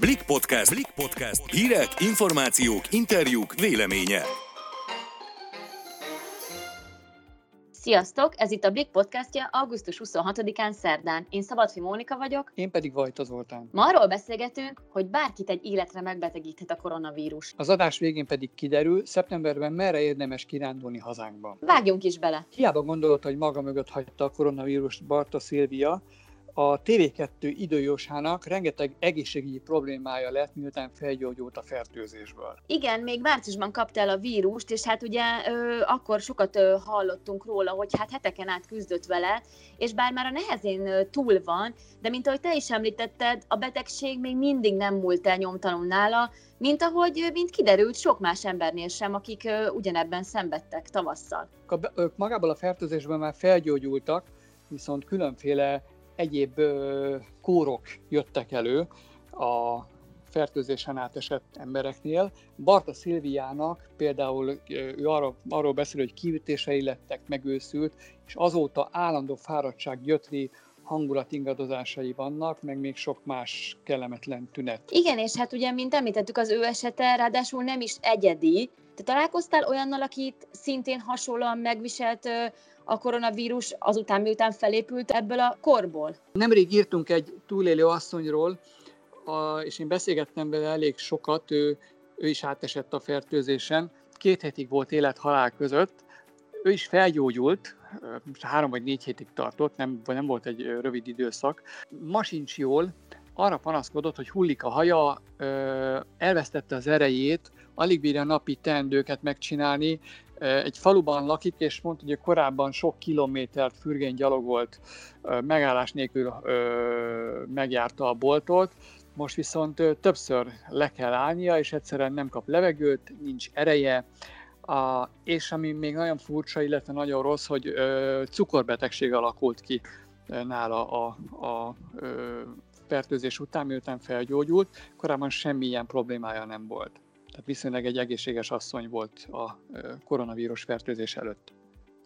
Blik Podcast. Blik Podcast. Hírek, információk, interjúk, véleménye. Sziasztok! Ez itt a Blik podcastja augusztus 26-án szerdán. Én Szabadfi Mónika vagyok. Én pedig Vajta Zoltán. Ma arról beszélgetünk, hogy bárkit egy életre megbetegíthet a koronavírus. Az adás végén pedig kiderül, szeptemberben merre érdemes kirándulni hazánkban. Vágjunk is bele! Hiába gondolta, hogy maga mögött hagyta a koronavírust Barta Szilvia, a TV2 időjósának rengeteg egészségügyi problémája lett, miután felgyógyult a fertőzésből. Igen, még márciusban kapta el a vírust, és hát ugye ö, akkor sokat ö, hallottunk róla, hogy hát heteken át küzdött vele, és bár már a nehezén ö, túl van, de mint ahogy te is említetted, a betegség még mindig nem múlt el nyomtalanul nála, mint ahogy, mint kiderült, sok más embernél sem, akik ö, ugyanebben szenvedtek tavasszal. Ők magából a fertőzésben már felgyógyultak, viszont különféle egyéb kórok jöttek elő a fertőzésen átesett embereknél. Barta Szilviának például ő arról, arról beszél, hogy kiütései lettek, megőszült, és azóta állandó fáradtság, gyötri, hangulat ingadozásai vannak, meg még sok más kellemetlen tünet. Igen, és hát ugye, mint említettük, az ő esete ráadásul nem is egyedi. Te találkoztál olyannal, akit szintén hasonlóan megviselt a koronavírus azután, miután felépült ebből a korból? Nemrég írtunk egy túlélő asszonyról, és én beszélgettem vele elég sokat, ő, ő is átesett a fertőzésen, két hétig volt élet-halál között, ő is felgyógyult, három vagy négy hétig tartott, nem, nem volt egy rövid időszak. Ma sincs jól, arra panaszkodott, hogy hullik a haja, elvesztette az erejét, alig bírja napi teendőket megcsinálni, egy faluban lakik, és mondta, hogy korábban sok kilométert fürgén gyalogolt, megállás nélkül megjárta a boltot, most viszont többször le kell állnia, és egyszerűen nem kap levegőt, nincs ereje, a, és ami még nagyon furcsa, illetve nagyon rossz, hogy ö, cukorbetegség alakult ki nála a, a, a ö, fertőzés után, miután felgyógyult, korábban semmilyen problémája nem volt. Tehát viszonylag egy egészséges asszony volt a koronavírus fertőzés előtt.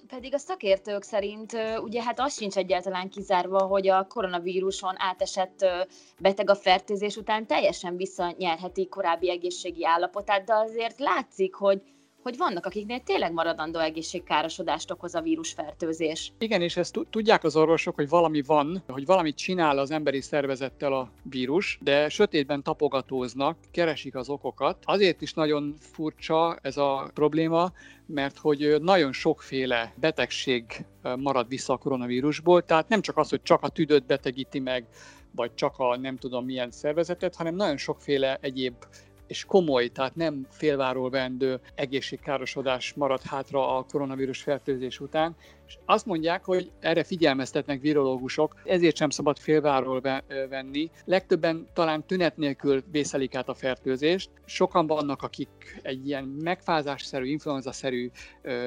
Pedig a szakértők szerint ugye hát az sincs egyáltalán kizárva, hogy a koronavíruson átesett beteg a fertőzés után teljesen visszanyerheti korábbi egészségi állapotát, de azért látszik, hogy hogy vannak, akiknél tényleg maradandó egészségkárosodást okoz a vírusfertőzés. Igen, és ezt tudják az orvosok, hogy valami van, hogy valamit csinál az emberi szervezettel a vírus, de sötétben tapogatóznak, keresik az okokat. Azért is nagyon furcsa ez a probléma, mert hogy nagyon sokféle betegség marad vissza a koronavírusból, tehát nem csak az, hogy csak a tüdőt betegíti meg, vagy csak a nem tudom milyen szervezetet, hanem nagyon sokféle egyéb és komoly, tehát nem félváról vendő egészségkárosodás marad hátra a koronavírus fertőzés után. És azt mondják, hogy erre figyelmeztetnek virológusok, ezért sem szabad félváról venni. Legtöbben talán tünet nélkül vészelik át a fertőzést. Sokan vannak, akik egy ilyen megfázásszerű, influenza-szerű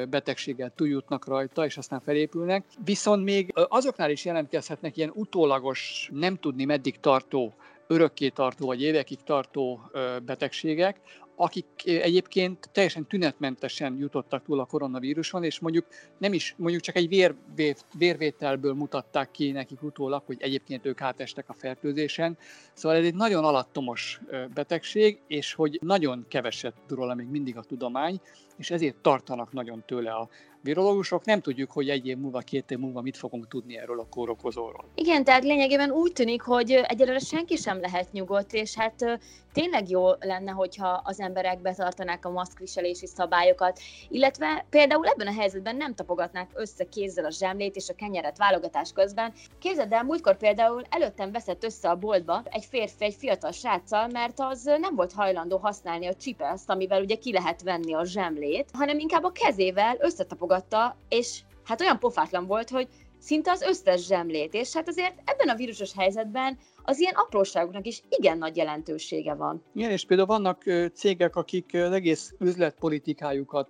betegséggel túljutnak rajta, és aztán felépülnek. Viszont még azoknál is jelentkezhetnek ilyen utólagos, nem tudni meddig tartó örökké tartó vagy évekig tartó betegségek, akik egyébként teljesen tünetmentesen jutottak túl a koronavíruson, és mondjuk nem is, mondjuk csak egy vér, vér, vérvételből mutatták ki nekik utólag, hogy egyébként ők átestek a fertőzésen. Szóval ez egy nagyon alattomos betegség, és hogy nagyon keveset róla még mindig a tudomány, és ezért tartanak nagyon tőle a virológusok. Nem tudjuk, hogy egy év múlva, két év múlva mit fogunk tudni erről a kórokozóról. Igen, tehát lényegében úgy tűnik, hogy egyelőre senki sem lehet nyugodt, és hát tényleg jó lenne, hogyha az emberek betartanák a maszkviselési szabályokat, illetve például ebben a helyzetben nem tapogatnák össze kézzel a zsemlét és a kenyeret válogatás közben. Képzeld el, múltkor például előttem veszett össze a boltba egy férfi egy fiatal sráccal, mert az nem volt hajlandó használni a csipeszt, amivel ugye ki lehet venni a zsemlét, hanem inkább a kezével összetapogatta, és hát olyan pofátlan volt, hogy szinte az összes zsemlét, és hát azért ebben a vírusos helyzetben az ilyen apróságoknak is igen nagy jelentősége van. Igen, és például vannak cégek, akik az egész üzletpolitikájukat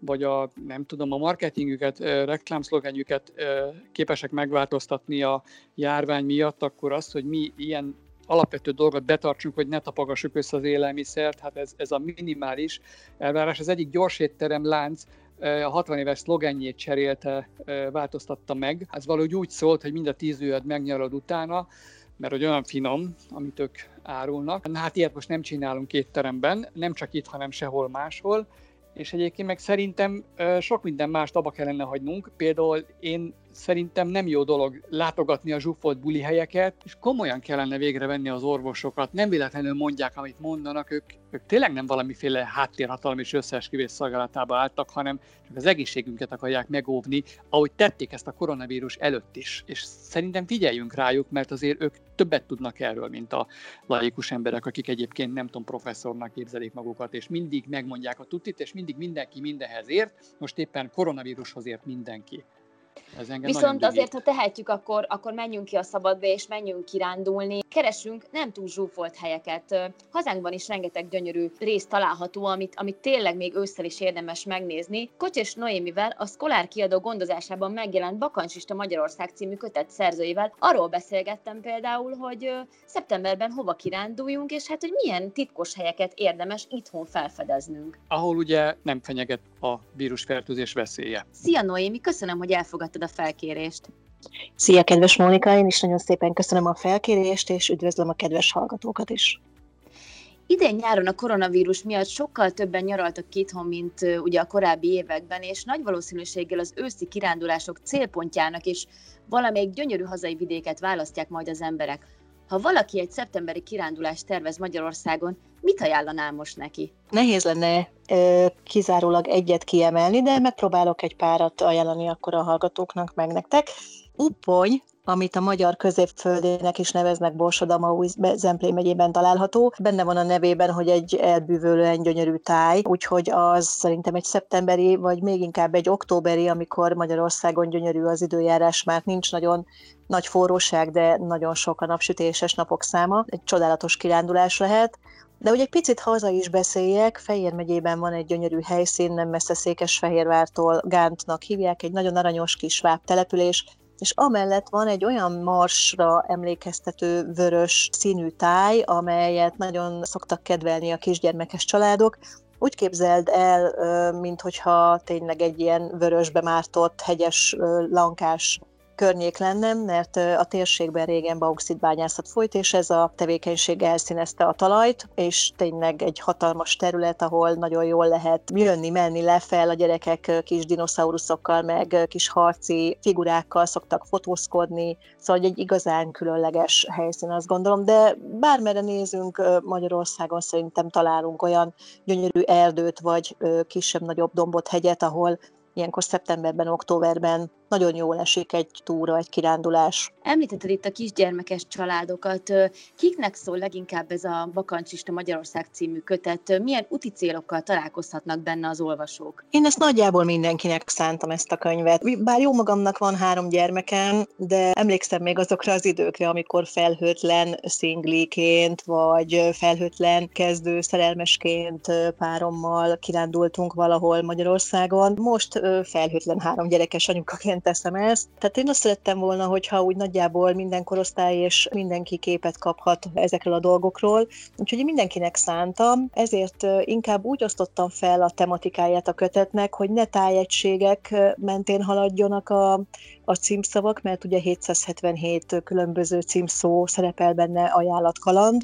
vagy a, nem tudom, a marketingüket, reklámszlogenjüket képesek megváltoztatni a járvány miatt, akkor az, hogy mi ilyen alapvető dolgot betartsunk, hogy ne tapogassuk össze az élelmiszert, hát ez, ez a minimális elvárás. Az egyik gyors étterem lánc a 60 éves szlogenjét cserélte, változtatta meg. Ez valahogy úgy szólt, hogy mind a tíz őad megnyarod utána, mert hogy olyan finom, amit ők árulnak. Na, hát ilyet most nem csinálunk két teremben, nem csak itt, hanem sehol máshol, és egyébként meg szerintem sok minden mást abba kellene hagynunk. Például én szerintem nem jó dolog látogatni a zsúfolt buli helyeket, és komolyan kellene végre venni az orvosokat. Nem véletlenül mondják, amit mondanak, ők, ők tényleg nem valamiféle háttérhatalmi és összeesküvés szolgálatába álltak, hanem csak az egészségünket akarják megóvni, ahogy tették ezt a koronavírus előtt is. És szerintem figyeljünk rájuk, mert azért ők többet tudnak erről, mint a laikus emberek, akik egyébként nem tudom, professzornak képzelik magukat, és mindig megmondják a tutit, és mindig mindenki mindenhez ért, most éppen koronavírushoz ért mindenki. Ez engem Viszont azért, ha tehetjük, akkor, akkor menjünk ki a szabadba, és menjünk kirándulni. Keresünk nem túl zsúfolt helyeket. Hazánkban is rengeteg gyönyörű rész található, amit, amit tényleg még ősszel is érdemes megnézni. Kocs Noémivel a Szkolár kiadó gondozásában megjelent Bakancsista Magyarország című kötet szerzőivel arról beszélgettem például, hogy szeptemberben hova kiránduljunk, és hát, hogy milyen titkos helyeket érdemes itthon felfedeznünk. Ahol ugye nem fenyeget a vírusfertőzés veszélye. Szia Noémi, köszönöm, hogy elfogadtad a felkérést. Szia, kedves Mónika, én is nagyon szépen köszönöm a felkérést, és üdvözlöm a kedves hallgatókat is. Idén nyáron a koronavírus miatt sokkal többen nyaraltak itthon, mint ugye a korábbi években, és nagy valószínűséggel az őszi kirándulások célpontjának is valamelyik gyönyörű hazai vidéket választják majd az emberek. Ha valaki egy szeptemberi kirándulást tervez Magyarországon, mit ajánlanál most neki? Nehéz lenne ö, kizárólag egyet kiemelni, de megpróbálok egy párat ajánlani akkor a hallgatóknak, meg nektek. Uppony, amit a magyar középföldének is neveznek Borsodamaúj Zemplén megyében található. Benne van a nevében, hogy egy elbűvölően gyönyörű táj, úgyhogy az szerintem egy szeptemberi, vagy még inkább egy októberi, amikor Magyarországon gyönyörű az időjárás, mert nincs nagyon nagy forróság, de nagyon sok a napsütéses napok száma. Egy csodálatos kirándulás lehet. De hogy egy picit haza is beszéljek, Fejér megyében van egy gyönyörű helyszín, nem messze Székesfehérvártól, Gántnak hívják, egy nagyon aranyos kis váb település, és amellett van egy olyan marsra emlékeztető vörös színű táj, amelyet nagyon szoktak kedvelni a kisgyermekes családok, úgy képzeld el, mintha tényleg egy ilyen vörösbe mártott, hegyes, lankás környék lenne, mert a térségben régen bauxitbányászat folyt, és ez a tevékenység elszínezte a talajt, és tényleg egy hatalmas terület, ahol nagyon jól lehet jönni, menni lefel, a gyerekek kis dinoszauruszokkal, meg kis harci figurákkal szoktak fotózkodni, szóval egy igazán különleges helyszín, azt gondolom, de bármere nézünk Magyarországon szerintem találunk olyan gyönyörű erdőt, vagy kisebb-nagyobb dombot, hegyet, ahol ilyenkor szeptemberben, októberben nagyon jól esik egy túra, egy kirándulás. Említetted itt a kisgyermekes családokat. Kiknek szól leginkább ez a Bakancsista Magyarország című kötet? Milyen úti célokkal találkozhatnak benne az olvasók? Én ezt nagyjából mindenkinek szántam ezt a könyvet. Bár jó magamnak van három gyermekem, de emlékszem még azokra az időkre, amikor felhőtlen szingliként, vagy felhőtlen kezdő szerelmesként párommal kirándultunk valahol Magyarországon. Most felhőtlen három gyerekes anyukaként szívesen teszem ezt. Tehát én azt szerettem volna, hogyha úgy nagyjából minden korosztály és mindenki képet kaphat ezekről a dolgokról, úgyhogy mindenkinek szántam, ezért inkább úgy osztottam fel a tematikáját a kötetnek, hogy ne tájegységek mentén haladjonak a, a címszavak, mert ugye 777 különböző címszó szerepel benne ajánlatkaland,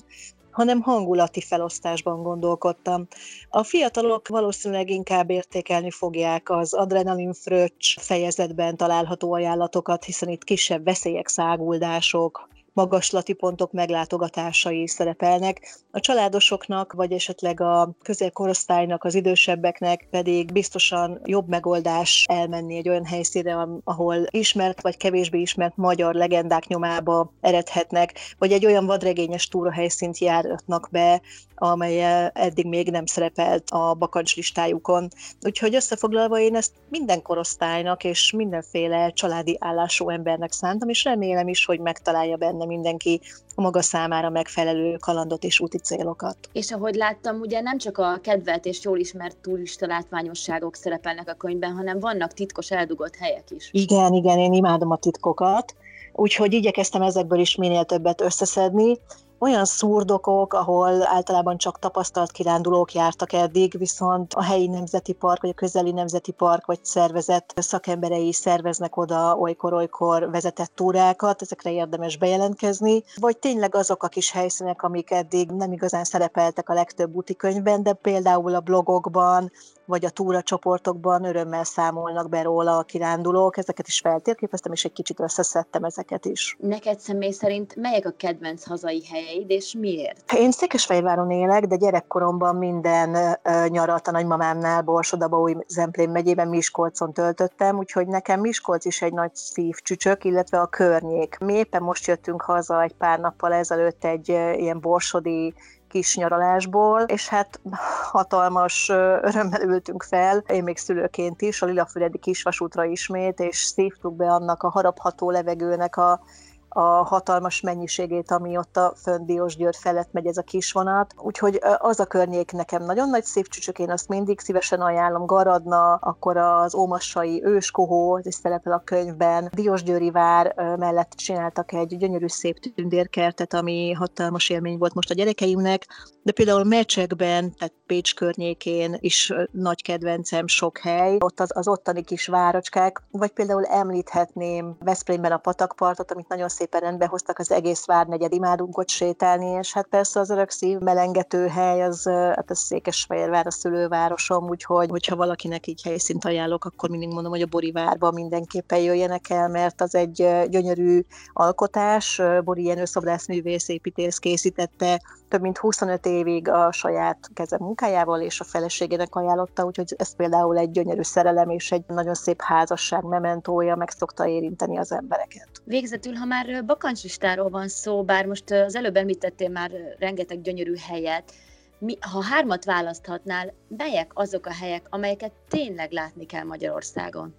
hanem hangulati felosztásban gondolkodtam. A fiatalok valószínűleg inkább értékelni fogják az adrenalin fröccs fejezetben található ajánlatokat, hiszen itt kisebb veszélyek, száguldások, magaslati pontok meglátogatásai szerepelnek. A családosoknak, vagy esetleg a középkorosztálynak, az idősebbeknek pedig biztosan jobb megoldás elmenni egy olyan helyszínre, ahol ismert vagy kevésbé ismert magyar legendák nyomába eredhetnek, vagy egy olyan vadregényes túrahelyszínt járnak be, amely eddig még nem szerepelt a bakancs listájukon. Úgyhogy összefoglalva én ezt minden korosztálynak és mindenféle családi állású embernek szántam, és remélem is, hogy megtalálja benne mindenki a maga számára megfelelő kalandot és úti célokat. És ahogy láttam, ugye nem csak a kedvelt és jól ismert turista látványosságok szerepelnek a könyvben, hanem vannak titkos eldugott helyek is. Igen, igen, én imádom a titkokat, úgyhogy igyekeztem ezekből is minél többet összeszedni. Olyan szurdokok, ahol általában csak tapasztalt kirándulók jártak eddig, viszont a helyi nemzeti park, vagy a közeli nemzeti park, vagy szervezet szakemberei szerveznek oda olykor-olykor vezetett túrákat, ezekre érdemes bejelentkezni, vagy tényleg azok a kis helyszínek, amik eddig nem igazán szerepeltek a legtöbb úti könyvben, de például a blogokban, vagy a túracsoportokban örömmel számolnak be róla a kirándulók. Ezeket is feltérképeztem, és egy kicsit összeszedtem ezeket is. Neked személy szerint melyek a kedvenc hazai helyeid, és miért? Én Székesfehérváron élek, de gyerekkoromban minden nyarat a nagymamámnál Borsodaba, Zemplén megyében Miskolcon töltöttem, úgyhogy nekem Miskolc is egy nagy szívcsücsök, illetve a környék. Mi éppen most jöttünk haza egy pár nappal ezelőtt egy ilyen borsodi kis nyaralásból, és hát hatalmas örömmel ültünk fel, én még szülőként is, a Lilafüredi kisvasútra ismét, és szívtuk be annak a harapható levegőnek a a hatalmas mennyiségét, ami ott a fönn Diósgyőr felett megy ez a kis vonat. Úgyhogy az a környék nekem nagyon nagy szívcsücsök, én azt mindig szívesen ajánlom. Garadna, akkor az Ómassai őskohó, ez is szerepel a könyvben. Diósgyőri vár mellett csináltak egy gyönyörű szép tündérkertet, ami hatalmas élmény volt most a gyerekeimnek, de például Mecsekben, tehát Pécs környékén is nagy kedvencem sok hely, ott az, az ottani kis várocskák, vagy például említhetném Veszprémben a patakpartot, amit nagyon szépen rendbe hoztak, az egész várnegyed imádunk ott sétálni, és hát persze az örök szív melengető hely, az, hát a Székesfehérvár a szülővárosom, úgyhogy hogyha valakinek így helyszínt ajánlok, akkor mindig mondom, hogy a Bori várba mindenképpen jöjjenek el, mert az egy gyönyörű alkotás, Bori Jenő szobrászművész építész készítette több mint 25 évig a saját keze munkájával és a feleségének ajánlotta, úgyhogy ez például egy gyönyörű szerelem és egy nagyon szép házasság mementója, meg szokta érinteni az embereket. Végzetül, ha már bakancslistáról van szó, bár most az előbb említettél már rengeteg gyönyörű helyet, mi, ha hármat választhatnál, melyek azok a helyek, amelyeket tényleg látni kell Magyarországon?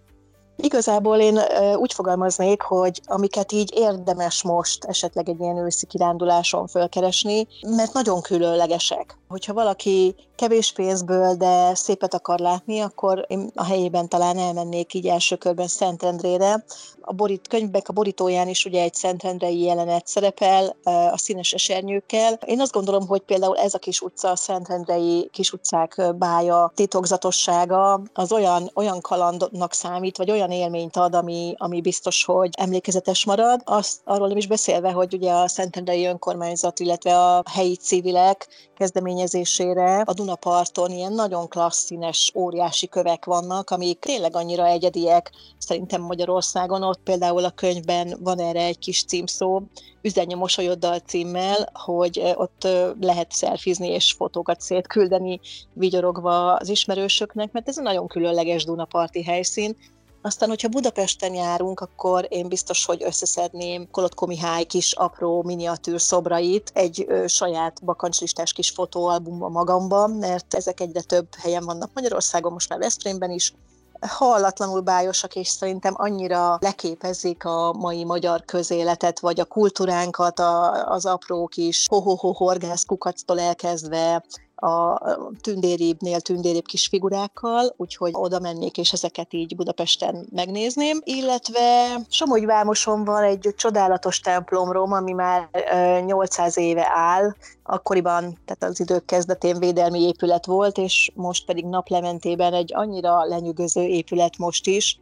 Igazából én úgy fogalmaznék, hogy amiket így érdemes most esetleg egy ilyen őszi kiránduláson fölkeresni, mert nagyon különlegesek. Hogyha valaki kevés pénzből, de szépet akar látni, akkor én a helyében talán elmennék így első körben Szentendrére. A borít, könyvek a borítóján is ugye egy Szentendrei jelenet szerepel a színes esernyőkkel. Én azt gondolom, hogy például ez a kis utca, a Szentendrei kis utcák bája titokzatossága az olyan, olyan kalandnak számít, vagy olyan élményt ad, ami, ami biztos, hogy emlékezetes marad. Azt, arról nem is beszélve, hogy ugye a Szentendrei önkormányzat, illetve a helyi civilek kezdeményezésére a Dunaparton ilyen nagyon klassz színes, óriási kövek vannak, amik tényleg annyira egyediek szerintem Magyarországon. Ott például a könyvben van erre egy kis címszó, Üzenje mosolyoddal címmel, hogy ott lehet szelfizni és fotókat szétküldeni vigyorogva az ismerősöknek, mert ez egy nagyon különleges Dunaparti helyszín, aztán, hogyha Budapesten járunk, akkor én biztos, hogy összeszedném Kolotko Mihály kis apró miniatűr szobrait egy ö, saját bakancslistás kis fotóalbumban magamban, mert ezek egyre több helyen vannak Magyarországon, most már Veszprémben is, hallatlanul bájosak, és szerintem annyira leképezik a mai magyar közéletet, vagy a kultúránkat, a, az apró kis ho-ho-ho elkezdve a tündéribbnél tündéribb kis figurákkal, úgyhogy oda mennék, és ezeket így Budapesten megnézném. Illetve Somogyvámoson van egy csodálatos templomrom, ami már 800 éve áll, akkoriban, tehát az idők kezdetén védelmi épület volt, és most pedig naplementében egy annyira lenyűgöző épület most is,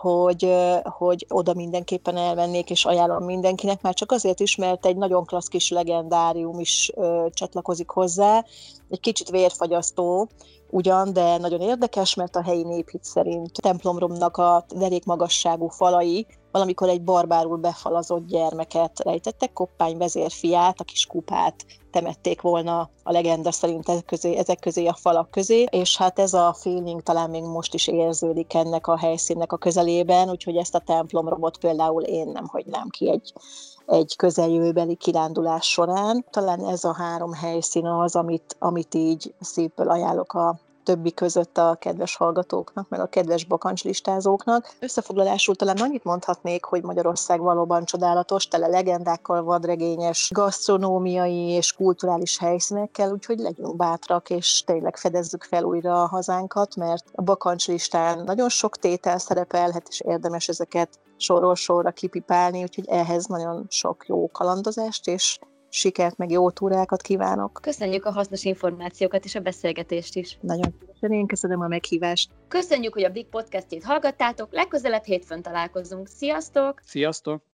hogy, hogy oda mindenképpen elmennék, és ajánlom mindenkinek, már csak azért is, mert egy nagyon klassz kis legendárium is ö, csatlakozik hozzá, egy kicsit vérfagyasztó, ugyan, de nagyon érdekes, mert a helyi néphit szerint templomromnak a derék magasságú falai valamikor egy barbárul befalazott gyermeket rejtettek, koppány vezérfiát, a kis kupát temették volna a legenda szerint ezek közé, ezek közé a falak közé, és hát ez a feeling talán még most is érződik ennek a helyszínnek a közelében, úgyhogy ezt a templomromot például én nem hagynám ki egy egy közeljövőbeli kirándulás során. Talán ez a három helyszín az, amit, amit így szépből ajánlok a többi között a kedves hallgatóknak, meg a kedves bakancslistázóknak. Összefoglalásul talán annyit mondhatnék, hogy Magyarország valóban csodálatos, tele legendákkal, vadregényes, gasztronómiai és kulturális helyszínekkel, úgyhogy legyünk bátrak, és tényleg fedezzük fel újra a hazánkat, mert a bakancslistán nagyon sok tétel szerepelhet, és érdemes ezeket sorról sorra kipipálni, úgyhogy ehhez nagyon sok jó kalandozást és sikert, meg jó túrákat kívánok. Köszönjük a hasznos információkat és a beszélgetést is. Nagyon szívesen én köszönöm a meghívást. Köszönjük, hogy a Big Podcastjét hallgattátok, legközelebb hétfőn találkozunk. Sziasztok! Sziasztok!